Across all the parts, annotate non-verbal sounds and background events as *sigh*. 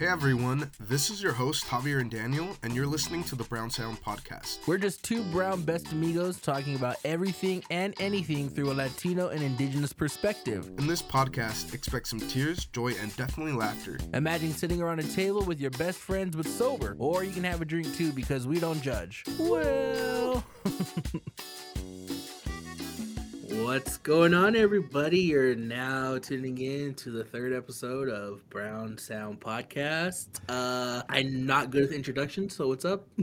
Hey everyone, this is your host Javier and Daniel, and you're listening to the Brown Sound Podcast. We're just two brown best amigos talking about everything and anything through a Latino and indigenous perspective. In this podcast, expect some tears, joy, and definitely laughter. Imagine sitting around a table with your best friends but sober, or you can have a drink too because we don't judge. Well. *laughs* What's going on, everybody? You're now tuning in to the third episode of Brown Sound Podcast. Uh, I'm not good with introductions, so what's up? *laughs*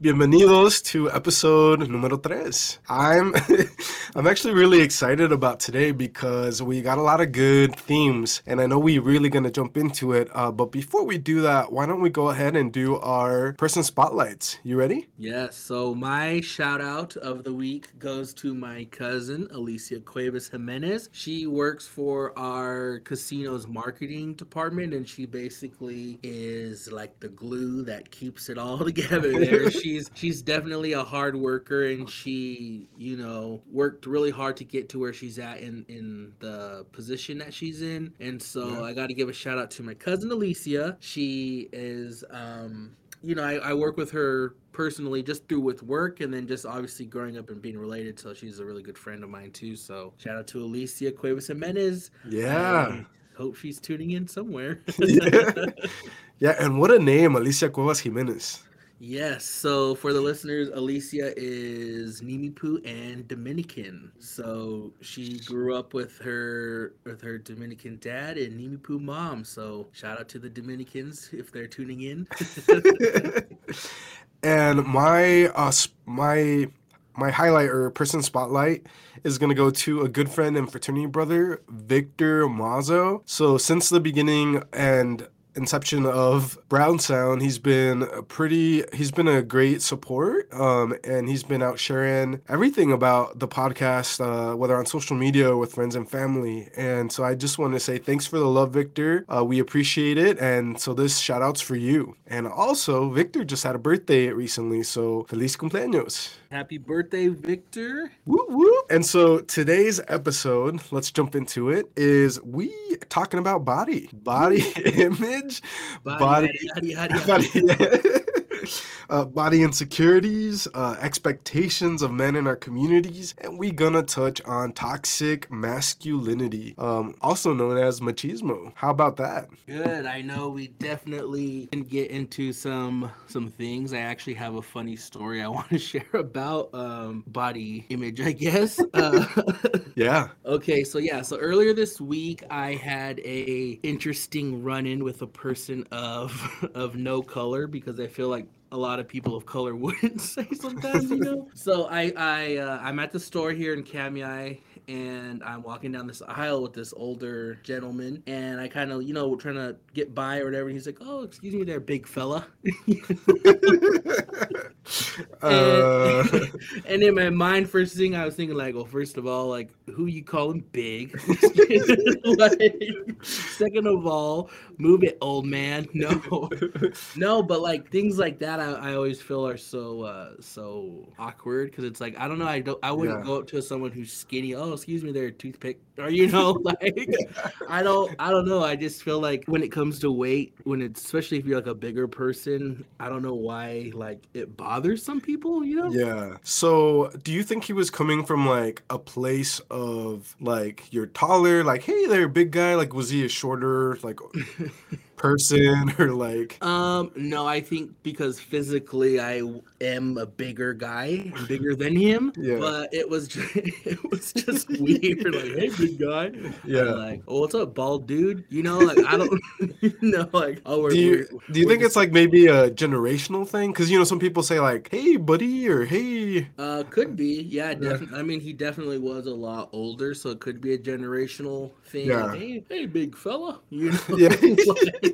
Bienvenidos to episode número tres. I'm *laughs* I'm actually really excited about today because we got a lot of good themes, and I know we're really gonna jump into it. Uh, but before we do that, why don't we go ahead and do our person spotlights? You ready? Yes. So my shout out of the week goes to my cousin, Alicia Cuevas Jimenez. She works for our casino's marketing department and she basically is like the glue that keeps it all *laughs* together there. *laughs* she's she's definitely a hard worker and she, you know, worked really hard to get to where she's at in in the position that she's in. And so yeah. I got to give a shout out to my cousin Alicia. She is um you know, I, I work with her personally just through with work and then just obviously growing up and being related. So she's a really good friend of mine too. So shout out to Alicia Cuevas Jimenez. Yeah. Um, hope she's tuning in somewhere. *laughs* yeah. *laughs* yeah. And what a name, Alicia Cuevas Jimenez. Yes. So for the listeners, Alicia is Nimipu and Dominican. So she grew up with her with her Dominican dad and Nimipu mom. So shout out to the Dominicans if they're tuning in. *laughs* and my uh my my highlight or person spotlight is going to go to a good friend and fraternity brother, Victor Mazo. So, since the beginning and inception of Brown Sound, he's been a pretty, he's been a great support, um, and he's been out sharing everything about the podcast, uh, whether on social media or with friends and family. And so I just want to say thanks for the love, Victor. Uh, we appreciate it, and so this shout outs for you. And also, Victor just had a birthday recently, so feliz cumpleaños. Happy birthday, Victor. Woo woo. And so today's episode, let's jump into it, is we talking about body, body *laughs* *laughs* image, body, body, *laughs* body, body *laughs* uh, body insecurities, uh, expectations of men in our communities, and we gonna touch on toxic masculinity, um, also known as machismo. How about that? Good. I know we definitely can get into some some things. I actually have a funny story I *laughs* want to share about um, body image. I guess. *laughs* Uh, yeah. Okay. So yeah. So earlier this week, I had a interesting run in with a person of of no color because I feel like a lot of people of color *laughs* wouldn't say sometimes, you know. so I I uh, I'm at the store here in Kamiah and I'm walking down this aisle with this older gentleman, and I kind of, you know, trying to get by or whatever. He's like, "Oh, excuse me, there, big fella." *laughs* uh... and, and, in my mind, first thing I was thinking, like, well, first of all, like, who you calling big? *laughs* like, second of all, move it, old man. No, *laughs* no, but like things like that, I, I always feel are so uh so awkward because it's like I don't know, I don't, I wouldn't yeah. go up to someone who's skinny. Oh, excuse me there, toothpick. Or you know, *laughs* like I don't I don't know. I just feel like when it comes to weight, when it's especially if you're like a bigger person, I don't know why like it bothers some people, you know? Yeah. So do you think he was coming from like a place of like you're taller, like, hey there, big guy? Like was he a shorter, like *laughs* person *laughs* or like um no i think because physically i am a bigger guy bigger than him yeah. but it was just, *laughs* it was just *laughs* weird like hey big guy. Yeah. Like oh what's up bald dude? You know like i don't know like oh do you, do you we're think just, it's like maybe a generational thing? Because you know some people say like hey buddy or hey. Uh could be. Yeah definitely i mean he definitely was a lot older so it could be a generational thing yeah. Like, hey, hey big fella you know yeah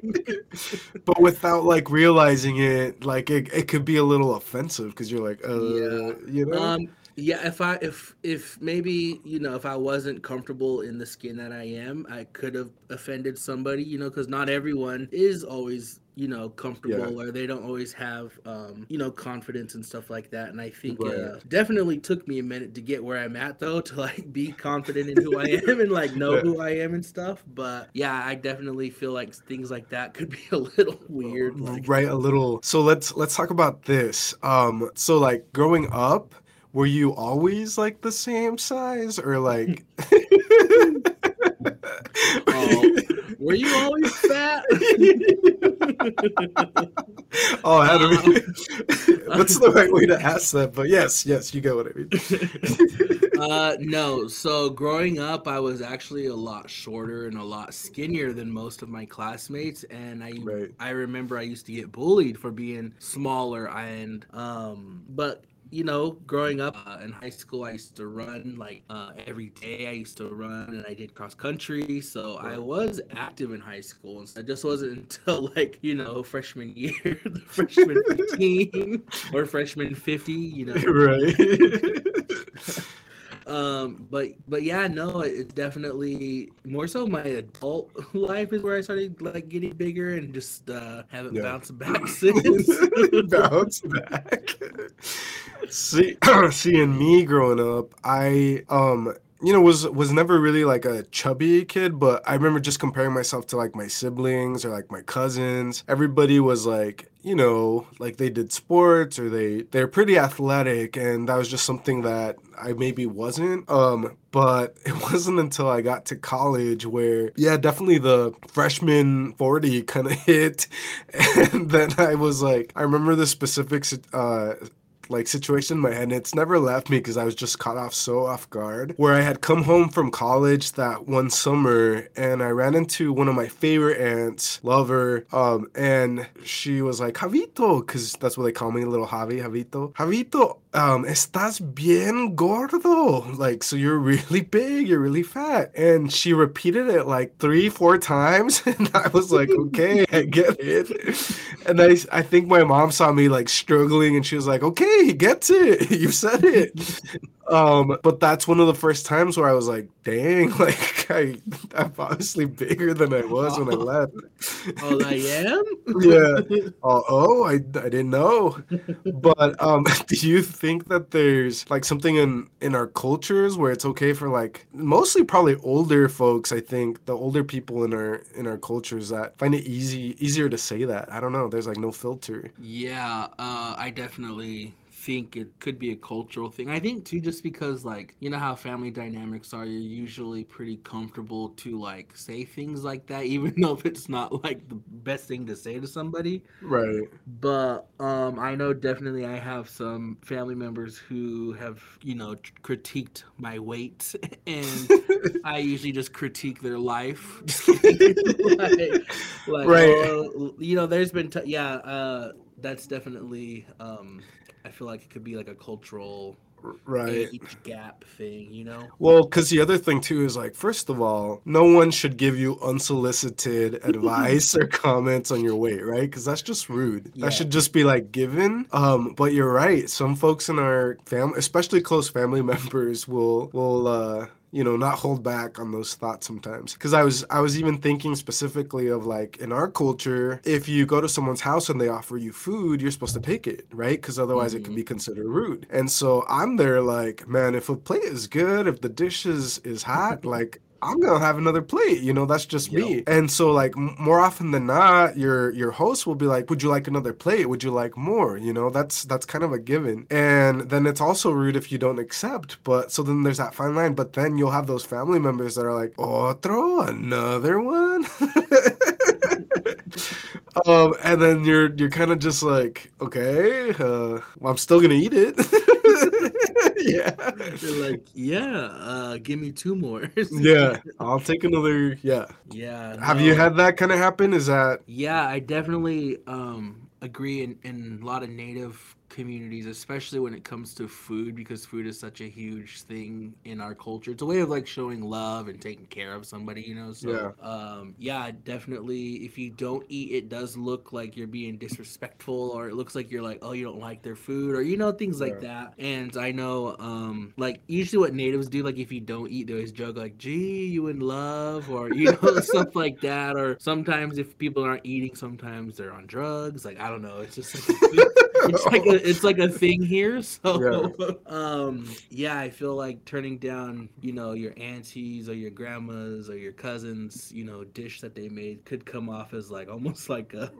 *laughs* but without like realizing it, like it, it could be a little offensive because you're like, uh, yeah. you know. Um, yeah, if I if if maybe you know if I wasn't comfortable in the skin that I am, I could have offended somebody, you know, because not everyone is always you know comfortable yeah. or they don't always have um, you know confidence and stuff like that and i think right. uh, definitely took me a minute to get where i'm at though *laughs* to like be confident in who i am and like know yeah. who i am and stuff but yeah i definitely feel like things like that could be *laughs* a little weird like, right a little so let's let's talk about this um so like growing up were you always like the same size or like *laughs* oh, were you always fat? *laughs* oh, how do we? What's the right way to ask that? But yes, yes, you get what I mean. *laughs* uh, *laughs* no. So growing up, I was actually a lot shorter and a lot skinnier than most of my classmates, and I right. I remember I used to get bullied for being smaller and um, but you know, growing up uh, in high school, I used to run like uh, every day. I used to run and I did cross country. So I was active in high school. And so it just wasn't until *laughs* like, you know, freshman year, *laughs* the freshman 15 or freshman 50, you know. *laughs* Right. um but but yeah no it's definitely more so my adult life is where i started like getting bigger and just uh haven't yeah. bounced back since bounce back see *clears throat* seeing me growing up i um you know was was never really like a chubby kid but i remember just comparing myself to like my siblings or like my cousins. Everybody was like you know like they did sports or they they're pretty athletic and that was just something that i maybe wasn't um but *laughs* it wasn't until i got to college where yeah definitely the freshman 40 kind of *laughs* hit and then i was like i remember the specifics uh like situation in my head and it's never left me because I was just caught off so off guard where I had come home from college that one summer and I ran into one of my favorite aunts, lover, um, and she was like, Javito, because that's what they call me, little Javi, Javito. Javito, um, estás bien gordo. Like, so you're really big, you're really fat. And she repeated it like three, four times. *laughs* And I was like, okay, I get it. And I, I think my mom saw me like struggling and she was like, okay, he gets it. *laughs* You said it. Um, but that's one of the first times where I was like, dang, *laughs* like I, I'm obviously bigger than I was when I left. Oh, I am? *laughs* yeah. Oh, oh I, I didn't know. But um, do you think that there's like something in in our cultures where it's okay for like mostly probably older folks, I think, the older people in our in our cultures that find it easy easier to say that. I don't know. There's like no filter. Yeah, uh, I definitely think it could be a cultural thing. I think too, just because like you know how family dynamics are, you're usually pretty comfortable to like say things like that, *laughs* even though if it's not like the best thing to say to somebody. Right. But um, I know definitely I have some family members who have you know critiqued my weight, *laughs* and *laughs* I usually just critique their life. like, like, right. You know, there's been t- yeah. Uh, that's definitely um, I feel like it could be like a cultural right age gap thing, you know? Well, because the other thing too is like, first of all, no one should give you unsolicited *laughs* advice or comments on your weight, right? Because that's just rude. Yeah. That should just be like given. Um, but you're right. Some folks in our family, especially close family *laughs* members, will will uh you know not hold back on those thoughts sometimes. Because i was i was even thinking specifically of like in our culture if you go to someone's house and they offer you food you're supposed to take it right? Because otherwise mm-hmm. it can be considered rude. And so i'm there like man if a plate is good if the dish is is hot *laughs* like I'm gonna have another plate. You know, that's just me. And so, like more often than not, your your host will be like, "Would you like another plate? Would you like more?" You know, that's that's kind of a given. And then it's also rude if you don't accept. But so then there's that fine line. But then you'll have those family members that are like, "Otro, another one." *laughs* um, and then you're you're kind of just like, okay, uh, well, I'm still gonna eat it. *laughs* yeah. *laughs* They're like, yeah, uh, give me two more. *laughs* yeah, I'll take another. Yeah. Yeah. Have no. you had that kind of happen? Is that? Yeah, I definitely um agree. In in a lot of native communities, especially when it comes to food, because food is such a huge thing in our culture. It's a way of like showing love and taking care of somebody, you know. So, Yeah. um, yeah, definitely. If you don't eat, it does look like you're being disrespectful, or it looks like you're like, oh, you don't like their food, or you know, things like that. And I know, um, like usually what natives do, like if you don't eat, they always joke like, gee, you in love, or you know, *laughs* stuff like that. Or sometimes if people aren't eating, sometimes they're on drugs. Like I don't know. It's just like *laughs* it's like a, it's like a thing here. So um yeah, I feel like turning down, you know, your aunties or your grandmas or your cousins, you know, dish that they made could come off as like almost like a,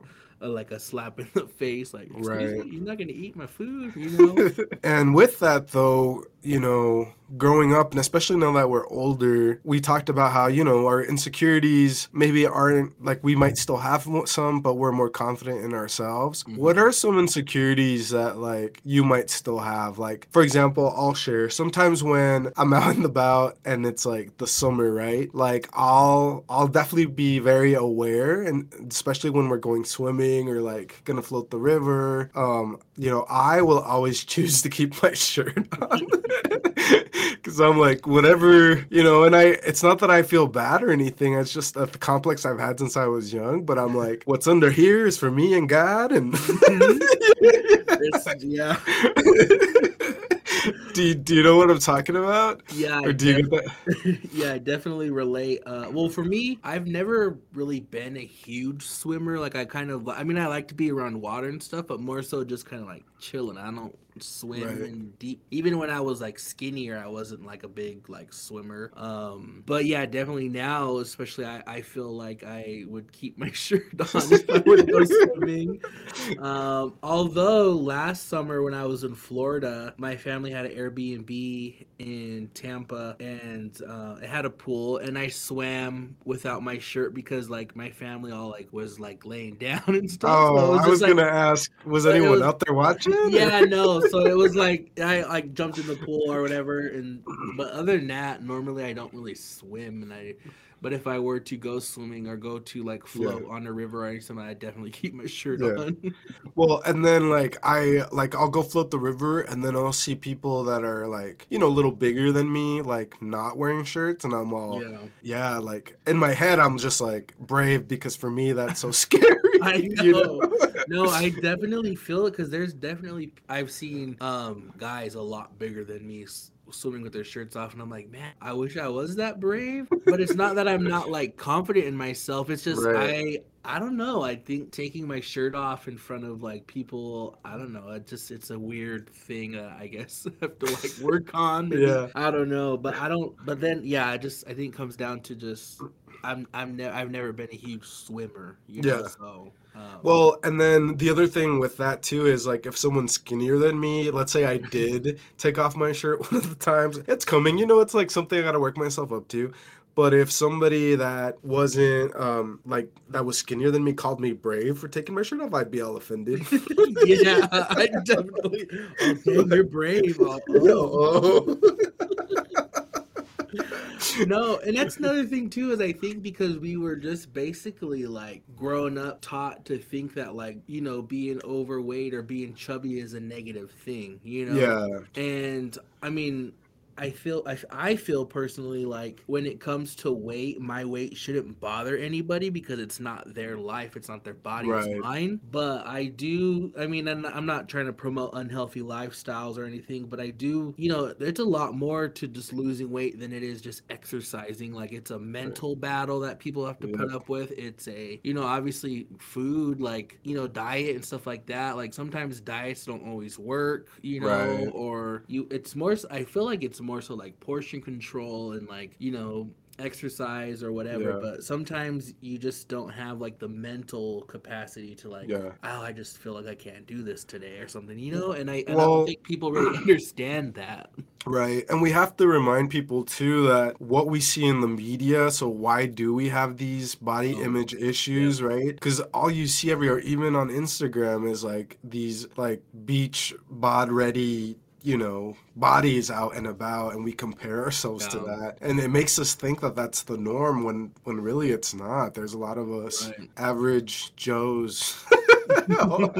a like a slap in the face. Like, excuse Right. me, you're not gonna eat my food, you know? *laughs* and with that though you know growing up and especially now that we're older we talked about how you know our insecurities maybe aren't like we might still have some but we're more confident in ourselves Mhm. what are some insecurities that like you might still have like for example i'll share sometimes when i'm *laughs* out and about and it's like the summer right like i'll i'll definitely be very aware and especially when we're going swimming or like gonna float the river. Um you know i will always *laughs* choose to keep my shirt on. *laughs* Because i'm like whatever you know and i it's not that i feel bad or anything it's just a complex i've had since i was young but i'm like what's under here is for me and god and *laughs* It's- yeah. Do, you, do you know what i'm talking about Yeah, or do you *laughs* yeah, I definitely relate. Uh, well, for me, I've never really been a huge swimmer. Like, I kind of, I mean, I like to be around water and stuff, but more so just kind of like chilling. I don't swim Right. in deep. Even when I was like skinnier, I wasn't like a big like swimmer. Um, but yeah, definitely now, especially, I, I feel like I would keep my *laughs* shirt on if I would go *laughs* swimming. Um, although last summer when I was in Florida, my family had an Airbnb in Tampa and uh, it had a pool, and I swam without my shirt because like my family all like was like laying *laughs* down and stuff. so it oh i was like- gonna ask was it anyone was- out there watching *laughs* yeah, no. So it was *laughs* like I like jumped in the pool or whatever, and but other than that, normally I don't really swim, and I. But if I were to go swimming or go to like float on a river or something, I definitely keep my shirt Yeah. on. *laughs* Well, and then like I like I'll go float the river and then I'll see people that are like, you know, a little bigger than me, like not wearing shirts and I'm all yeah, yeah. like in my head I'm just like brave because for me that's so *laughs* scary. *laughs* I you know. No, I definitely feel it because there's definitely I've seen um guys a lot bigger than me swimming with their shirts off, and I'm like, man, I wish I was that brave. But it's not that I'm not like confident in myself. It's just Right. I I don't know. I think taking my shirt off in front of like people, I don't know. It just it's a weird thing. Uh, I guess *laughs* I have to like work on. Yeah. I don't know, but I don't. But then yeah, I just I think it comes down to just. I'm I'm ne- I've never been a huge swimmer, you know. Yeah. So um, Well, and then the other thing with that too is like if someone's skinnier than me, let's say I *laughs* did take off my shirt *laughs* one of the times, it's coming. You know, it's like something I got to work myself up to. But if somebody that wasn't um like that was skinnier than me called me brave for taking my shirt off, I'd be all offended. *laughs* yeah, I definitely. Okay, you're brave. Oh, oh. Oh. No, and that's another thing too. Is I think because we were just basically like grown up, taught to think that like you know being overweight or being chubby is a negative thing. You know. yeah. And I mean, I feel I, I feel personally like when it comes to weight, my weight shouldn't bother anybody because it's not their life, it's not their body, Right. it's mine. But I do. I mean, I'm not, I'm not trying to promote unhealthy lifestyles or anything, but I do. You know, there's a lot more to just losing weight than it is just exercising. Like it's a mental battle that people have to put up with. It's a you know obviously food like you know diet and stuff like that. Like sometimes diets don't always work. You know Right. or you it's more I feel like it's more so like portion control and like you know exercise or whatever Yeah. but sometimes you just don't have like the mental capacity to like Yeah. oh i just feel like i can't do this today or something you know and i, and I don't think people really *clears throat* understand that Right. And we have to remind people too that what we see in the media, so why do we have these body Oh, image issues, right? Because all you see everywhere, even on Instagram, is like these like beach bod ready, you know, bodies out and about and we compare ourselves to that. And it makes us think that that's the norm when when really it's not. There's a lot of us Right. average Joes. *laughs*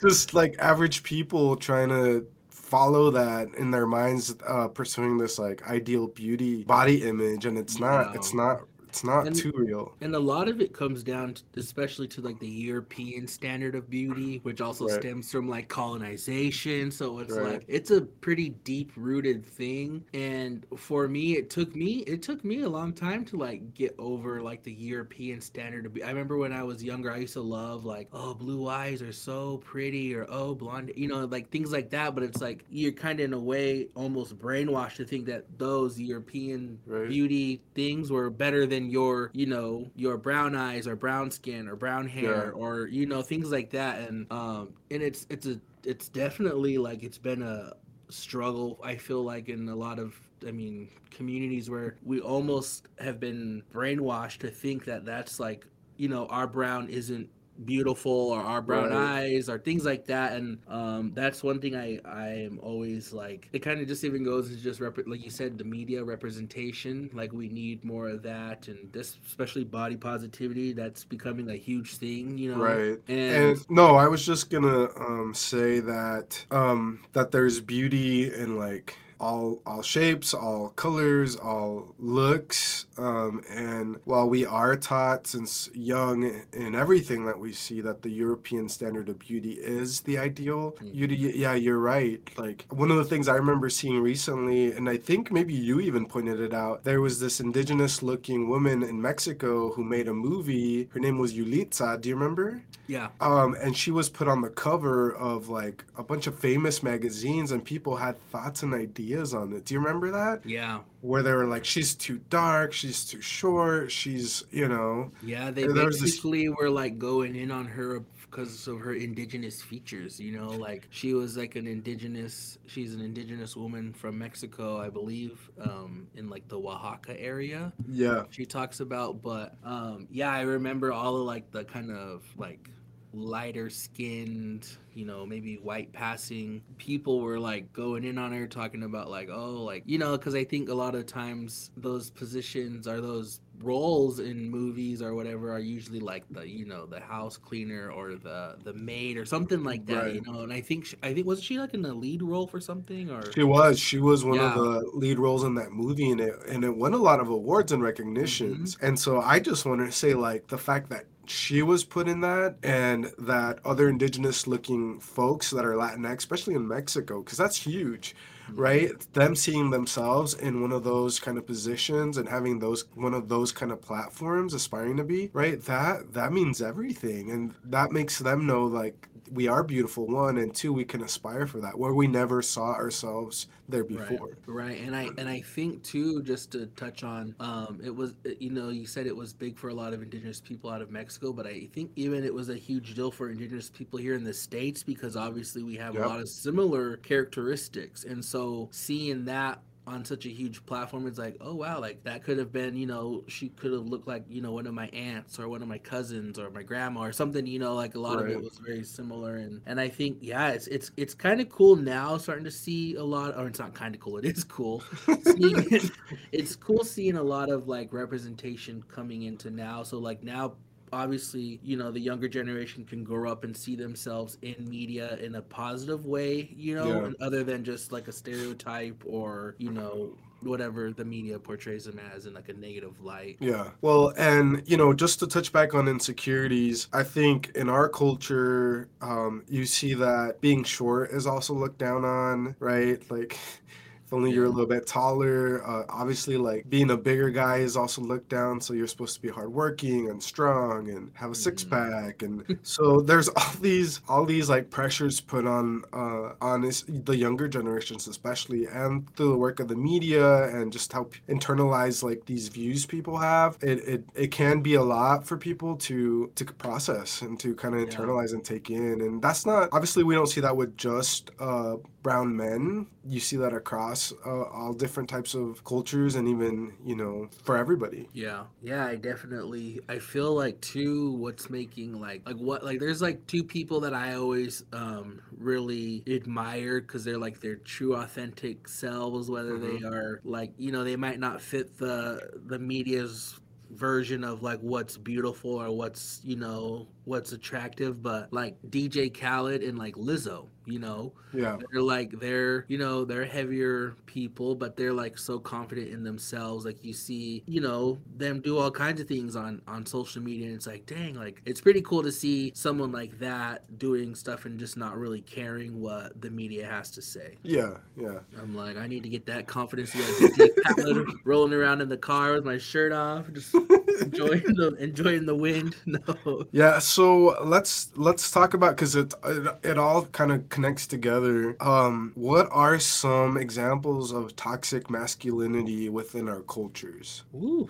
just like average people trying to follow that in their minds uh pursuing this like ideal beauty body image and it's not it's not it's not And- too real And a lot of it comes down, to, especially to like the European standard of beauty, which also Right. stems from like colonization. So it's Right. like it's a pretty deep rooted thing. And for me, it took me it took me a long time to like get over like the European standard of beauty. I remember when I was younger, I used to love like oh blue eyes are so pretty or oh blonde, you know, like things like that. But it's like you're kind of in a way almost brainwashed to think that those European Right. beauty things were better than your you know your brown eyes or brown skin or brown hair Yeah. or you know things like that and um and it's it's a it's definitely like it's been a struggle i feel like in a lot of i mean communities where we almost have been brainwashed to think that that's like you know our brown isn't beautiful or our brown Right. eyes or things like that and um that's one thing i i am always like it kind of just even goes into just rep- like you said the media representation like we need more of that and this especially body positivity that's becoming a huge thing you know right and, and no i was just gonna um say that um that there's beauty in like all all shapes all colors all looks um and while we are taught since young in everything that we see that the european standard of beauty is the ideal Mhm. you yeah you're right like one of the things i remember seeing recently and i think maybe you even pointed it out there was this indigenous looking woman in mexico who made a movie her name was yalitza do you remember yeah um, and she was put on the cover of like a bunch of famous magazines, and people had thoughts and ideas on it. Do you remember that? yeah Where they were like, "She's too dark. She's too short. She's, you know, yeah they was this- basically were like going in on her because of her indigenous features you know like she was like an indigenous she's an indigenous woman from mexico i believe um in like the oaxaca area yeah, she talks about but um yeah i remember all of like the kind of like lighter skinned you know maybe white passing people were like going in on her talking about like oh like you know because i think a lot of times those positions or those roles in movies or whatever are usually like the you know the house cleaner or the the maid or something like that you know and i think she, i think wasn't she like in the lead role for something or she was. She was one of the lead roles in that movie, and it and it won a lot of awards and recognitions. Mm-hmm. And so I just want to say, like, the fact that she was put in that and that other indigenous looking folks that are latinx especially in mexico because that's huge mm-hmm. right? Them seeing themselves in one of those kind of positions and having those one of those kind of platforms aspiring to be right? That that means everything. And that makes them know like we are beautiful one and two we can aspire for that where we never saw ourselves there before Right, right, and I and I think too, just to touch on, um, it was uh, you know you said it was big for a lot of indigenous people out of Mexico, but I think even it was a huge deal for indigenous people here in the states because obviously we have Yep. a lot of similar characteristics, and so seeing that on such a huge platform it's like oh wow like that could have been you know she could have looked like you know one of my aunts or one of my cousins or my grandma or something you know like a lot of it was very similar. And and i think yeah it's it's it's kind of cool now starting to see a lot or it's not kind of cool it is cool. *laughs* Seeing, it's cool seeing a lot of like representation coming into now. So like now obviously you know the younger generation can grow up and see themselves in media in a positive way you know Yeah. other than just like a stereotype or you know whatever the media portrays them as in like a negative light Yeah. Well, and you know, just to touch back on insecurities, I think in our culture, um, you see that being short is also looked down on, right? Like, *laughs* if only you're a little bit taller. Uh, obviously, like being a bigger guy is also looked down. So you're supposed to be hardworking and strong and have a six Mhm. pack, and *laughs* so there's all these all these like pressures put on uh, on this, the younger generations, especially, and through the work of the media and just how internalized like these views people have. It it, it can be a lot for people to to process and to kind of Yeah. internalize and take in, and that's not obviously we don't see that with just uh, brown men. You see that across uh, all different types of cultures and even, you know, for everybody. Yeah. Yeah, I definitely I feel like too what's making like like what like there's like two people that I always um really admire cuz they're like their true authentic selves whether Mhm. they are like you know they might not fit the the media's version of like what's beautiful or what's you know what's attractive but like DJ Khaled and like Lizzo you know Yeah. they're like they're you know they're heavier people but they're like so confident in themselves like you see you know them do all kinds of things on on social media and it's like dang like it's pretty cool to see someone like that doing stuff and just not really caring what the media has to say Yeah. Yeah. i'm like i need to get that confidence like DJ Khaled, *laughs* rolling around in the car with my shirt off just *laughs* enjoying *laughs* the enjoying the wind *laughs* no Yeah, so let's let's talk about because it, it it all kind of connects together. Um, what are some examples of toxic masculinity within our cultures? Ooh,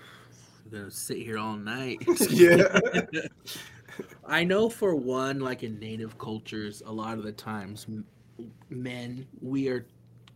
I'm gonna sit here all night. *laughs* Yeah. I know for one, like in native cultures, a lot of the times, men we are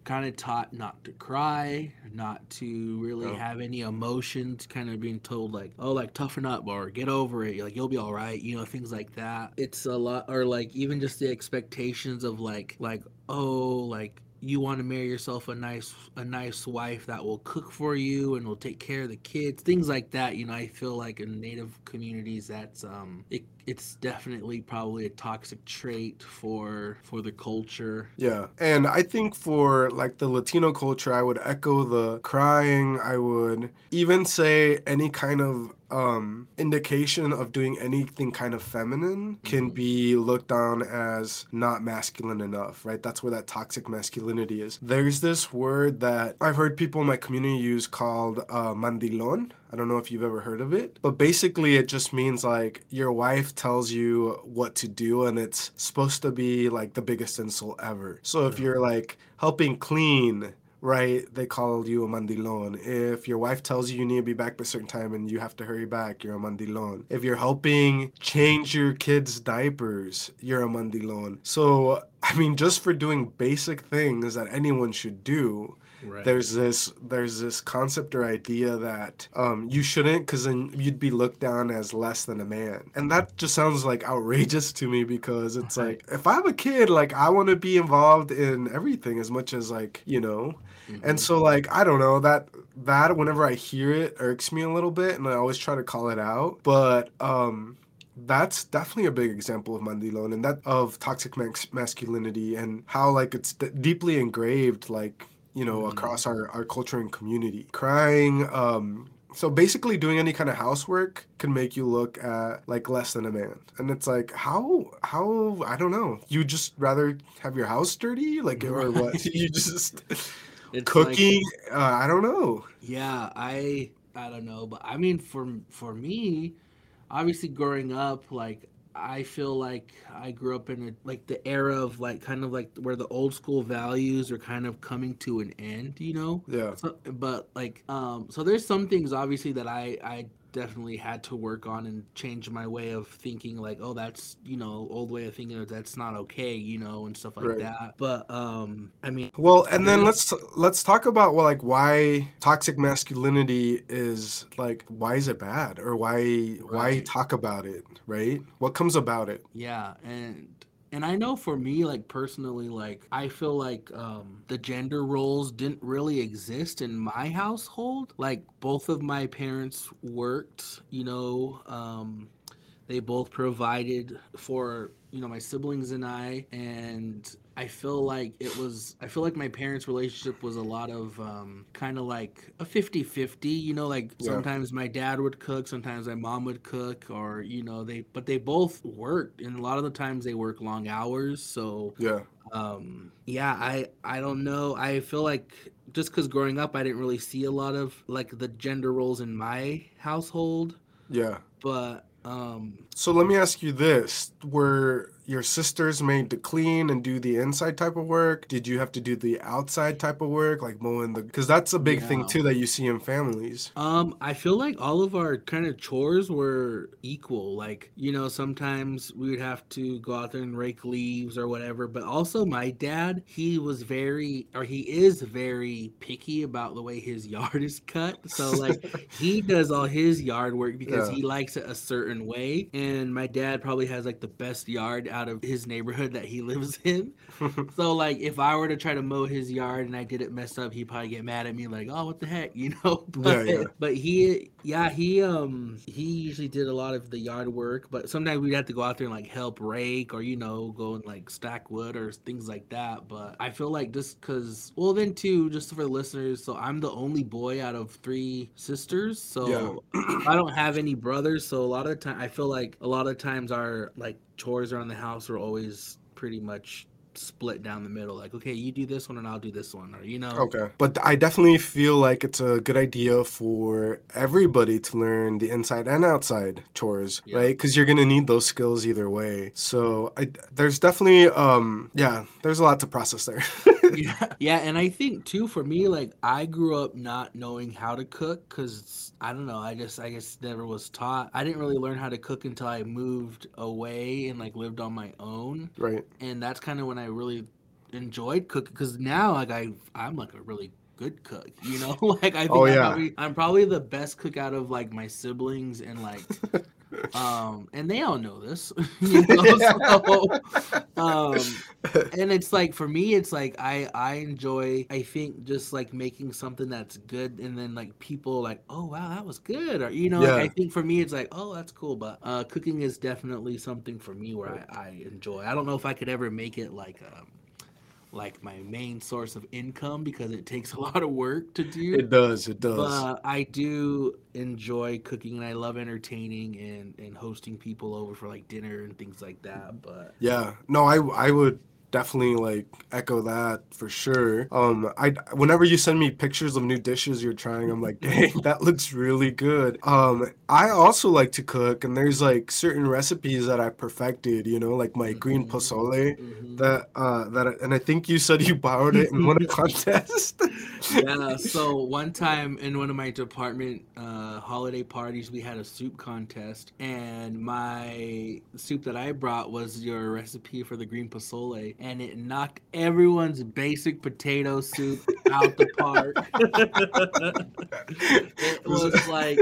kind of taught not to cry, not to really Oh. have any emotions. Kind of being told like, oh, like toughen up or get over it. Like you'll be all right. You know, things like that. It's a lot, or like even just the expectations of like, like oh, like you want to marry yourself a nice a nice wife that will cook for you and will take care of the kids things like that you know i feel like in native communities that's um it, it's definitely probably a toxic trait for for the culture Yeah. And I think for like the Latino culture, I would echo the crying. I would even say any kind of um indication of doing anything kind of feminine can Mhm. be looked on as not masculine enough, right? That's where that toxic masculinity is. There's this word that I've heard people in my community use called uh, mandilon. I don't know if you've ever heard of it, but basically it just means like your wife tells you what to do and it's supposed to be like the biggest insult ever. So if you're like helping clean, right, they call you a mandilon. If your wife tells you you need to be back by a certain time and you have to hurry back, you're a mandilon. If you're helping change your kids' diapers, you're a mandilon. So I mean, just for doing basic things that anyone should do, right there's this there's this concept or idea that um, you shouldn't because then you'd be looked down as less than a man and that just sounds like outrageous to me because it's Right. like if i have a kid like i want to be involved in everything as much as like you know and Mhm. so like i don't know that that whenever i hear it irks me a little bit and i always try to call it out but um that's definitely a big example of mandilon and that of toxic masculinity and how like it's d- deeply engraved like you know Mhm. across our, our culture and community. Crying um so basically doing any kind of housework can make you look at like less than a man. And it's like how how i don't know. You just rather have your house dirty like or what? *laughs* You just It's like- cooking uh, i don't know Yeah, I I don't know, but I mean for for me, obviously growing up, like I feel like I grew up in a like the era of like kind of like where the old school values are kind of coming to an end, you know? yeah So, but like um so there's some things obviously that I I definitely had to work on and change my way of thinking like oh that's you know old way of thinking that's not okay you know and stuff like Right. that but um i mean Well, and then let's let's talk about well, like why toxic masculinity is like why is it bad or why why talk about it, right? What comes about it? Yeah, and and I know for me, like personally, like I feel like um, the gender roles didn't really exist in my household. Like both of my parents worked, you know, um, they both provided for you know my siblings and I, and I feel like it was I feel like my parents' relationship was a lot of um, kind of like a 50-50, you know, like Yeah. sometimes my dad would cook, sometimes my mom would cook, or you know they but they both worked, and a lot of the times they work long hours, so Yeah. um yeah i i don't know i feel like just because growing up i didn't really see a lot of like the gender roles in my household Yeah. but um So let me ask you this: Were your sisters made to clean and do the inside type of work? Did you have to do the outside type of work, like mowing the? Because that's a big yeah. thing too that you see in families. Um, I feel like all of our kind of chores were equal. Like you know, sometimes we would have to go out there and rake leaves or whatever. But also, my dad, he was very, or he is very picky about the way his *laughs* yard is cut. So like, *laughs* he does all his yard work because yeah. he likes it a certain way. And my dad probably has like the best yard out of his neighborhood that he *laughs* lives in. so like if I were to try to mow his yard and I did it messed up, he'd probably get mad at me like, "Oh, what the heck," *laughs* you know. But, yeah, yeah. but he yeah, he um he usually did a lot of the yard work, but sometimes we'd have to go out there and like help rake or you know, go and like stack wood or things like that. But I feel like just cuz well then too, just for the listeners, so I'm the only boy out of three sisters. So yeah. *clears throat* I don't have any brothers, so a lot of time I feel like a lot of times our like chores around the house are always pretty much split down the middle. Like okay you do this one and i'll do this one or you know. Okay. But i definitely feel like it's a good idea for everybody to learn the inside and outside chores yeah. right? Because you're gonna need those skills either way. So I, there's definitely um yeah there's a lot to process there *laughs* *laughs* yeah yeah and i think too for me like i grew up not knowing how to cook because i don't know i just i guess never was taught. I didn't really learn how to cook until i moved away and like lived on my own. Right. And that's kind of when i really enjoyed cooking because now like i i'm like a really good cook you know? *laughs* Like i oh, think oh, yeah. I'm, probably, I'm probably the best cook out of like my siblings and like *laughs* um and they all know this *laughs* you *laughs* know so, um and it's like for me it's like i i enjoy i think just like making something that's good and then like people like oh wow that was good or you know yeah. like, i think for me it's like oh that's cool but uh cooking is definitely something for me where i, I enjoy. I don't know if i could ever make it like um like my main source of income because it takes *laughs* a lot of work to do. It does, it does. But I do enjoy cooking and I love entertaining and and hosting people over for like dinner and things like that. But yeah, no, I I would definitely like echo that for sure. Um, I whenever you send me pictures of new dishes you're trying, I'm like, dang, *laughs* that looks really good. Um, I also like to cook, and there's like certain recipes that I perfected. You know, like my mm-hmm. green pozole mm-hmm. that uh that, and I think you said you borrowed it in one *laughs* contest. yeah. So *laughs* one time in one of my department uh, holiday parties, we had a soup contest, and my soup that I brought was your recipe for the green pozole and it knocked everyone's basic potato soup out the park. *laughs* it was like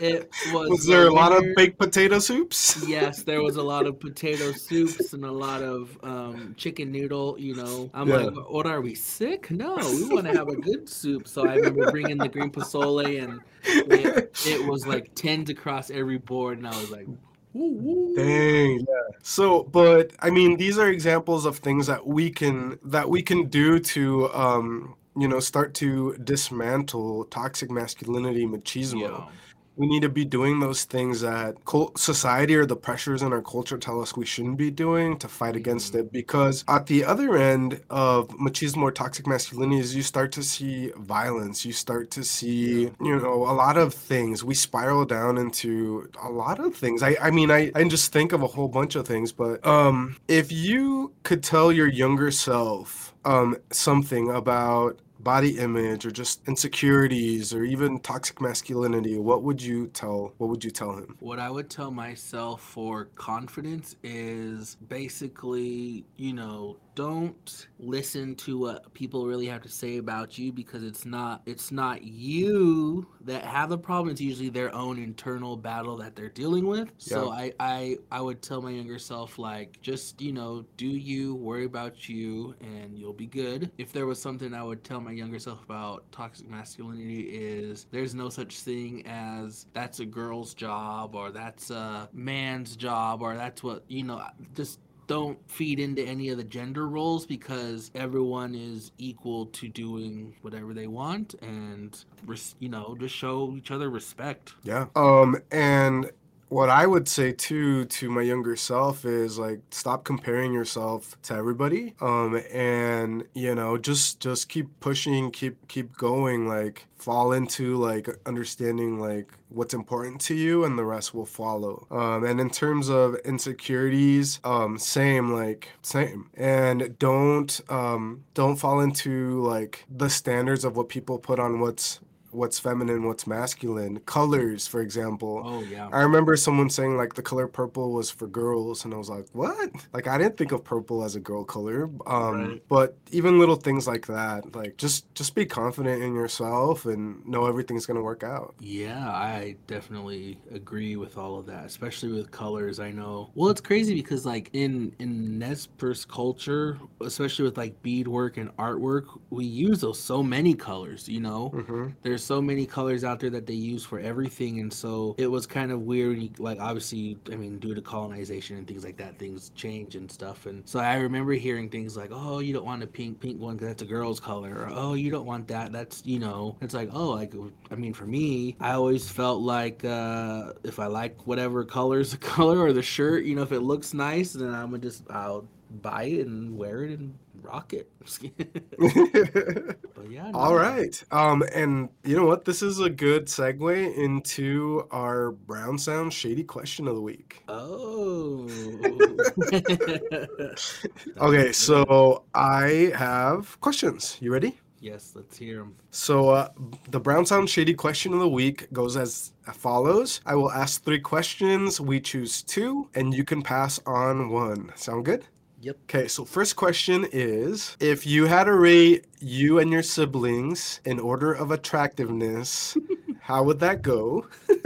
it was. Was there a lot of baked potato soups? yes, there was a lot of potato *laughs* soups and a lot of um, chicken noodle. You know, I'm yeah. like, what are we sick? No, we want to have a good soup. So I remember bringing the green pozole, and it, it was like tens across every board, and I was like. Dang. Yeah. So, but I mean, these are examples of things that we can that we can do to, um, you know, start to dismantle toxic masculinity, machismo. Yeah we need to be doing those things that society or the pressures in our culture tell us we shouldn't be doing to fight against mm-hmm. it. Because at the other end of machismo or toxic masculinity is you start to see violence. You start to see you know a lot of things. We spiral down into a lot of things. I i mean i i just think of a whole bunch of things but um if you could tell your younger self um something about body image or just insecurities or even toxic masculinity what would you tell what would you tell him? What i would tell myself for confidence is basically you know don't listen to what people really have to say about you because it's not it's not you that have the problem. It's usually their own internal battle that they're dealing with. Yeah. so I, I i would tell my younger self like just you know do you worry about you and you'll be good. If there was something i would tell my younger self about toxic masculinity is there's no such thing as that's a girl's job or that's a man's job or that's what you know just don't feed into any of the gender roles because everyone is equal to doing whatever they want and you know just show each other respect. Yeah. Um and what I would say too to my younger self is like stop comparing yourself to everybody. Um and you know, just just keep pushing, keep keep going, like fall into like understanding like what's important to you and the rest will follow um, and in terms of insecurities um, same like same and don't um, don't fall into like the standards of what people put on what's what's feminine, what's masculine. Colors, for example. Oh yeah. I remember someone saying like the color purple was for girls, and I was like, what? Like I didn't think of purple as a girl color. Um, Right. But even little things like that, like just just be confident in yourself and know everything's gonna work out. Yeah, I definitely agree with all of that, especially with colors. I know. Well, it's crazy because like in in Nez culture, especially with like beadwork and artwork, we use those so many colors. You know, mm-hmm. there's so many colors out there that they use for everything, and so it was kind of weird. Like obviously, I mean, due to colonization and things like that, things change and stuff. And so I remember hearing things like, "Oh, you don't want a pink pink one because that's a girl's color," or "Oh, you don't want that. That's you know." It's like, oh, like I mean, for me, I always felt like uh, if I like whatever color's the *laughs* color or the shirt, you know, if it looks nice, then I'm gonna just I'll buy it and wear it and rock *laughs* it. *laughs* but yeah. No. right. Um, and you know what? This is a good segue into our Brown Sound Shady question of the week. Oh. *laughs* Okay, so I have questions. You ready? yes, let's hear them. So uh, the Brown Sound Shady question of the week goes as follows. I will ask three questions. We choose two, and you can pass on one. Sound good? Yep. Okay, so first question is if you had to rate you and your siblings in order of attractiveness, *laughs* how would that go? *laughs*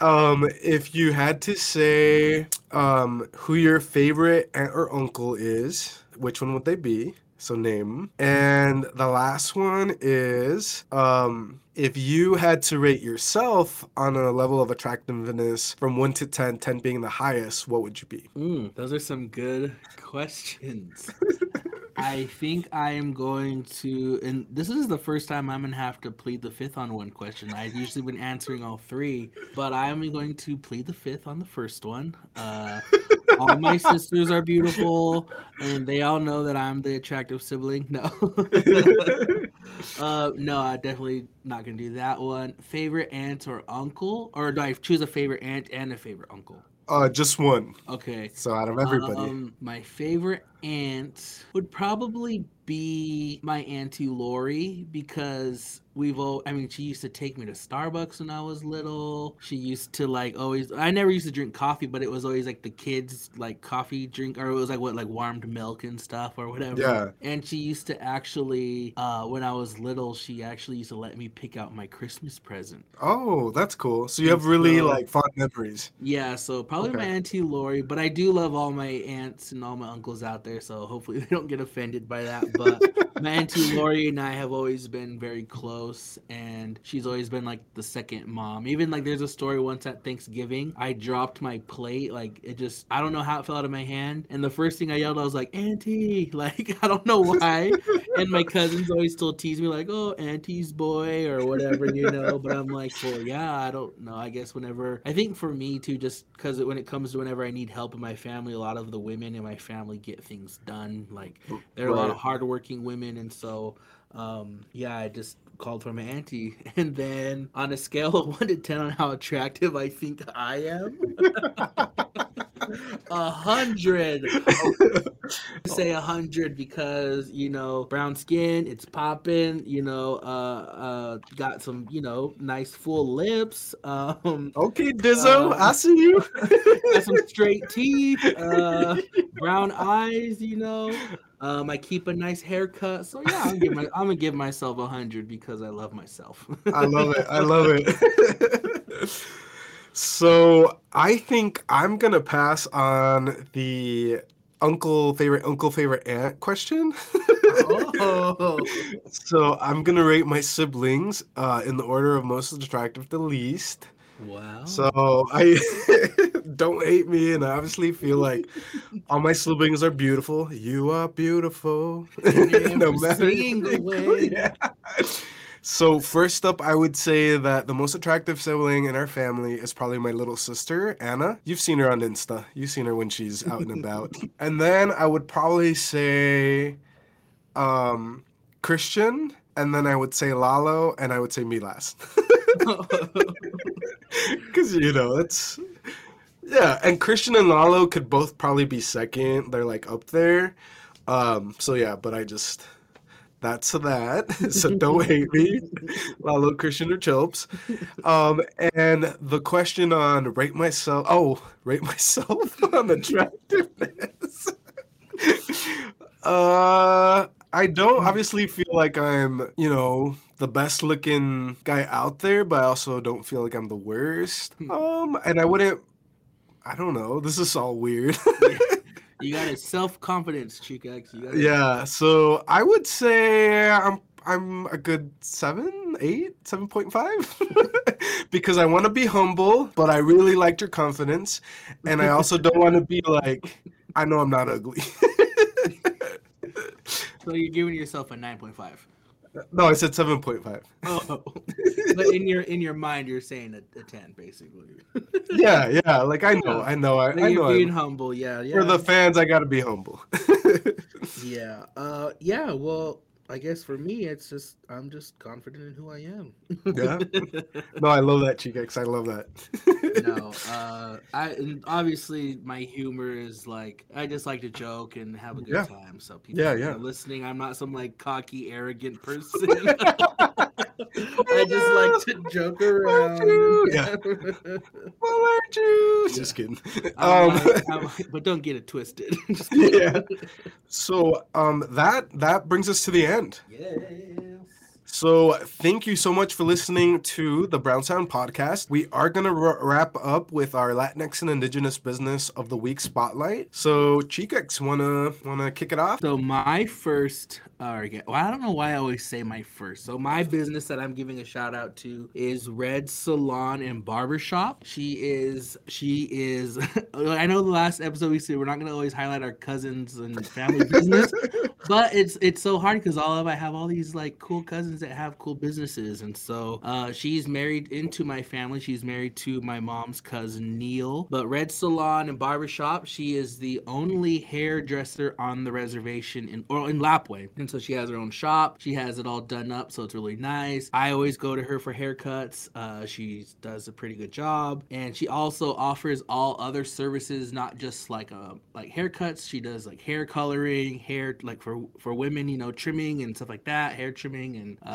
um, if you had to say um, who your favorite aunt or uncle is, which one would they be? So name. And the last one is um, if you had to rate yourself on a level of attractiveness from 1 to 10, 10 being the highest, what would you be? Mm, those are some good questions. *laughs* I think I am going to, and this is the first time I'm gonna have to plead the fifth on one question. I've usually been answering all three, but I'm going to plead the fifth on the first one. Uh, all my sisters are beautiful, and they all know that I'm the attractive sibling. No, *laughs* uh, no, I definitely not gonna do that one. Favorite aunt or uncle, or do I choose a favorite aunt and a favorite uncle? Uh, just one. Okay. So out of everybody. Um, my favorite aunt would probably be my auntie Lori because we've all I mean she used to take me to Starbucks when I was little. She used to like always I never used to drink coffee, but it was always like the kids like coffee drink or it was like what like warmed milk and stuff or whatever. Yeah. And she used to actually uh when I was little, she actually used to let me pick out my Christmas present. Oh, that's cool. So you And have really so- like fond memories. Yeah, so probably my auntie Lori, but I do love all my aunts and all my uncles out there, so hopefully *laughs* they don't get offended by that. But *laughs* my auntie Lori and I have always been very close, and she's always been like the second mom. Even like there's a story once at Thanksgiving, I dropped my plate, like it just I don't know how it fell out of my hand, and the first thing I yelled, I was like, "Auntie!" *laughs* Like I don't know why, and my cousins always still tease me like, "Oh, auntie's boy" or whatever, you know. But I'm like, well, yeah, I don't know. I guess whenever I think for me too, just because when it comes to whenever I need help in my family, a lot of the women in my family get things done. Like there are a lot of hardworking women, and so um, yeah, I just called for my auntie, *laughs* and then on a scale of one to ten on how attractive I think I am. *laughs* A hundred. say a hundred because you know brown skin, it's popping. You know, uh, uh, got some you know nice full lips. Um, Okay, Lizzo, Uh, I see you. *laughs* got some straight teeth. Uh, brown eyes. You know, um, I keep a nice haircut. So yeah, I'm gonna give, my, *laughs* I'm gonna give myself a hundred because I love myself. I love it. I love it. *laughs* so I think I'm gonna pass on the uncle favorite uncle favorite aunt question. oh, *laughs* so I'm gonna rate my siblings uh, in the order of most attractive to least. wow. So I don't hate me, and I obviously feel *laughs* like all my siblings are beautiful. You are beautiful, sing away. Yeah. So first up, I would say that the most attractive sibling in our family is probably my little sister, Anna. You've seen her on Insta. You've seen her when she's out and about. *laughs* and then I would probably say um, Christian, and then I would say Lalo, and I would say me last. *laughs* Because, you know, it's. Yeah, and Christian and Lalo could both probably be second. They're like up there. Um, so yeah, but I just that's that. *laughs* so don't *laughs* hate me. Lalo, Christian, or Chilps. Um, and the question on rate myself. Oh, rate *laughs* myself on attractiveness. uh, I don't obviously feel like I'm, you know, the best looking guy out there, but I also don't feel like I'm the worst. Um, and I wouldn't. I don't know. This is all weird. *laughs* *laughs* You got a self confidence. You got Yeah, so I would say I'm I'm a good seven, eight, seven point five, *laughs* because I want to be humble, but I really liked your confidence, and I also don't want to be like I know I'm not ugly. So you're giving yourself a nine point five. No, I said seven point five. Oh, *laughs* but in your in your mind, you're saying a, a ten, basically. Yeah, yeah, like I know, I know, I, I you're know. being I'm- humble, yeah, yeah. For the fans, I gotta be humble. *laughs* yeah, uh, yeah. Well, I guess for me, it's just I'm just confident in who I am. Yeah? *laughs* no, I love that, Chica, I love that. no, *laughs* uh, I and obviously my humor is like I just like to joke and have a good Yeah. time. So people Yeah, yeah. are listening, I'm not some like cocky, arrogant *laughs* person. I just like to joke around. Yeah. well, aren't you? Just kidding. *laughs* I'm Um, like- I'm *laughs* but don't get it twisted. *laughs* Yeah. So um that that brings us to the end. Yes. So thank you so much for listening to the Brown Sound podcast. We are going to r- wrap up with our Latinx and Indigenous Business of the Week spotlight. So Chikex, wanna wanna kick it off? So my first, uh, well, I don't know why I always say my first. So my business that I'm giving a shout out to is Red Salon and Barbershop. She is, she is. *laughs* I know the last episode we said we're not gonna always highlight our cousins and family *laughs* business, but it's it's so hard because all of I have all these like cool cousins that have cool businesses, and so uh, she's married into my family. She's married to my mom's cousin Neil. But Red Salon and Barbershop, she is the only hairdresser on the reservation in or in Lapwai, and so she has her own shop. She has it all done up, so it's really nice. I always go to her for haircuts. Uh, she does a pretty good job, and she also offers all other services, not just like uh like haircuts. She does like hair coloring, hair like for for women, you know, trimming and stuff like that, hair trimming and uh,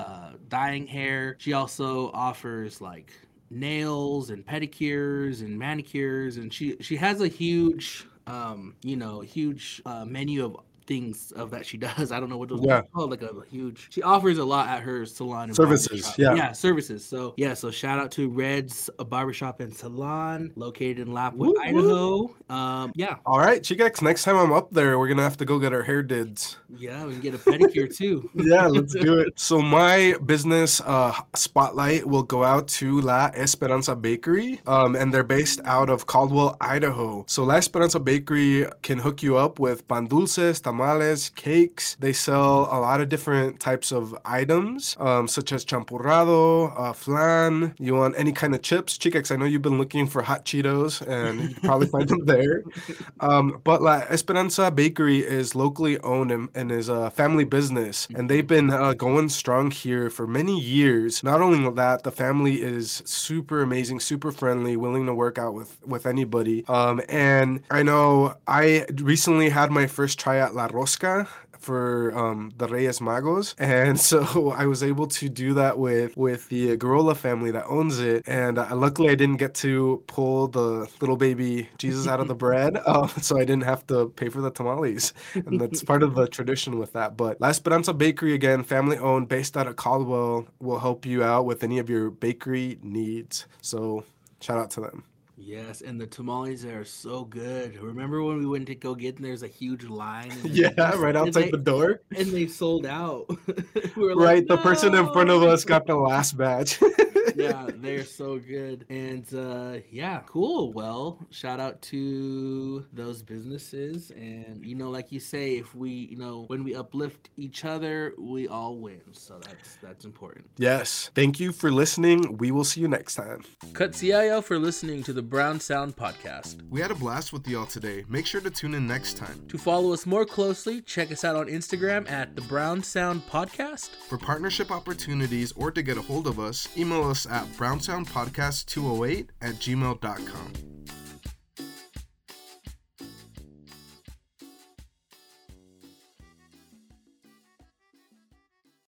dyeing hair. She also offers like nails and pedicures and manicures, and she she has a huge um you know huge uh, menu of things of that she *laughs* does. I don't know what those Yeah. oh like a huge. She offers a lot at her salon and Services, yeah. yeah, services. So yeah, so shout out to Red's a Barbershop and Salon located in Lapwai, Woo, woo. Idaho. Um, yeah, All right, Chikex, next time I'm up there, we're gonna have to go get our hair dids. yeah, we can get a pedicure too. *laughs* Yeah, let's do it. So my business uh, spotlight will go out to La Esperanza Bakery, um, and they're based out of Caldwell, Idaho. So La Esperanza Bakery can hook you up with pan dulces, tamales, cakes. They sell a lot of different types of items, um, such as champurrado, uh, flan. You want any kind of chips? Chikex, I know you've been looking for hot Cheetos, and you probably find them there. *laughs* Um, but La Esperanza Bakery is locally owned and, and is a family business, and they've been uh, going strong here for many years. Not only that, the family is super amazing, super friendly, willing to work out with with anybody. Um, and I know I recently had my first try at La Rosca for um, the Reyes Magos, *laughs* and so I was able to do that with with the Garola family that owns it. And uh, luckily, I didn't get to pull the little baby Jesus out of the bread, uh, *laughs* so I didn't have to pay for the tamales, and that's part of the tradition with that. But La Esperanza Bakery again, family owned, based out of Caldwell, will help you out with any of your bakery needs. So shout out to them. Yes, and the tamales are so good. Remember when we went to go get them? There's a huge line. *laughs* Yeah, just- right outside they- the door. and they sold out. *laughs* We were like, Right, the person in front of us got the last batch. *laughs* yeah, they're so good. And uh, yeah, cool. Well, shout out to those businesses. And, you know, like you say, if we, you know, when we uplift each other, we all win. So that's that's important. Yes. Thank you for listening. We will see you next time. Cut CIO for listening to the Brown Sound Podcast. We had a blast with y'all today. Make sure to tune in next time. To follow us more closely, check us out on Instagram at the Brown Sound Podcast. For partnership opportunities or to get a hold of us, email us at brownsoundpodcast208 at gmail.com.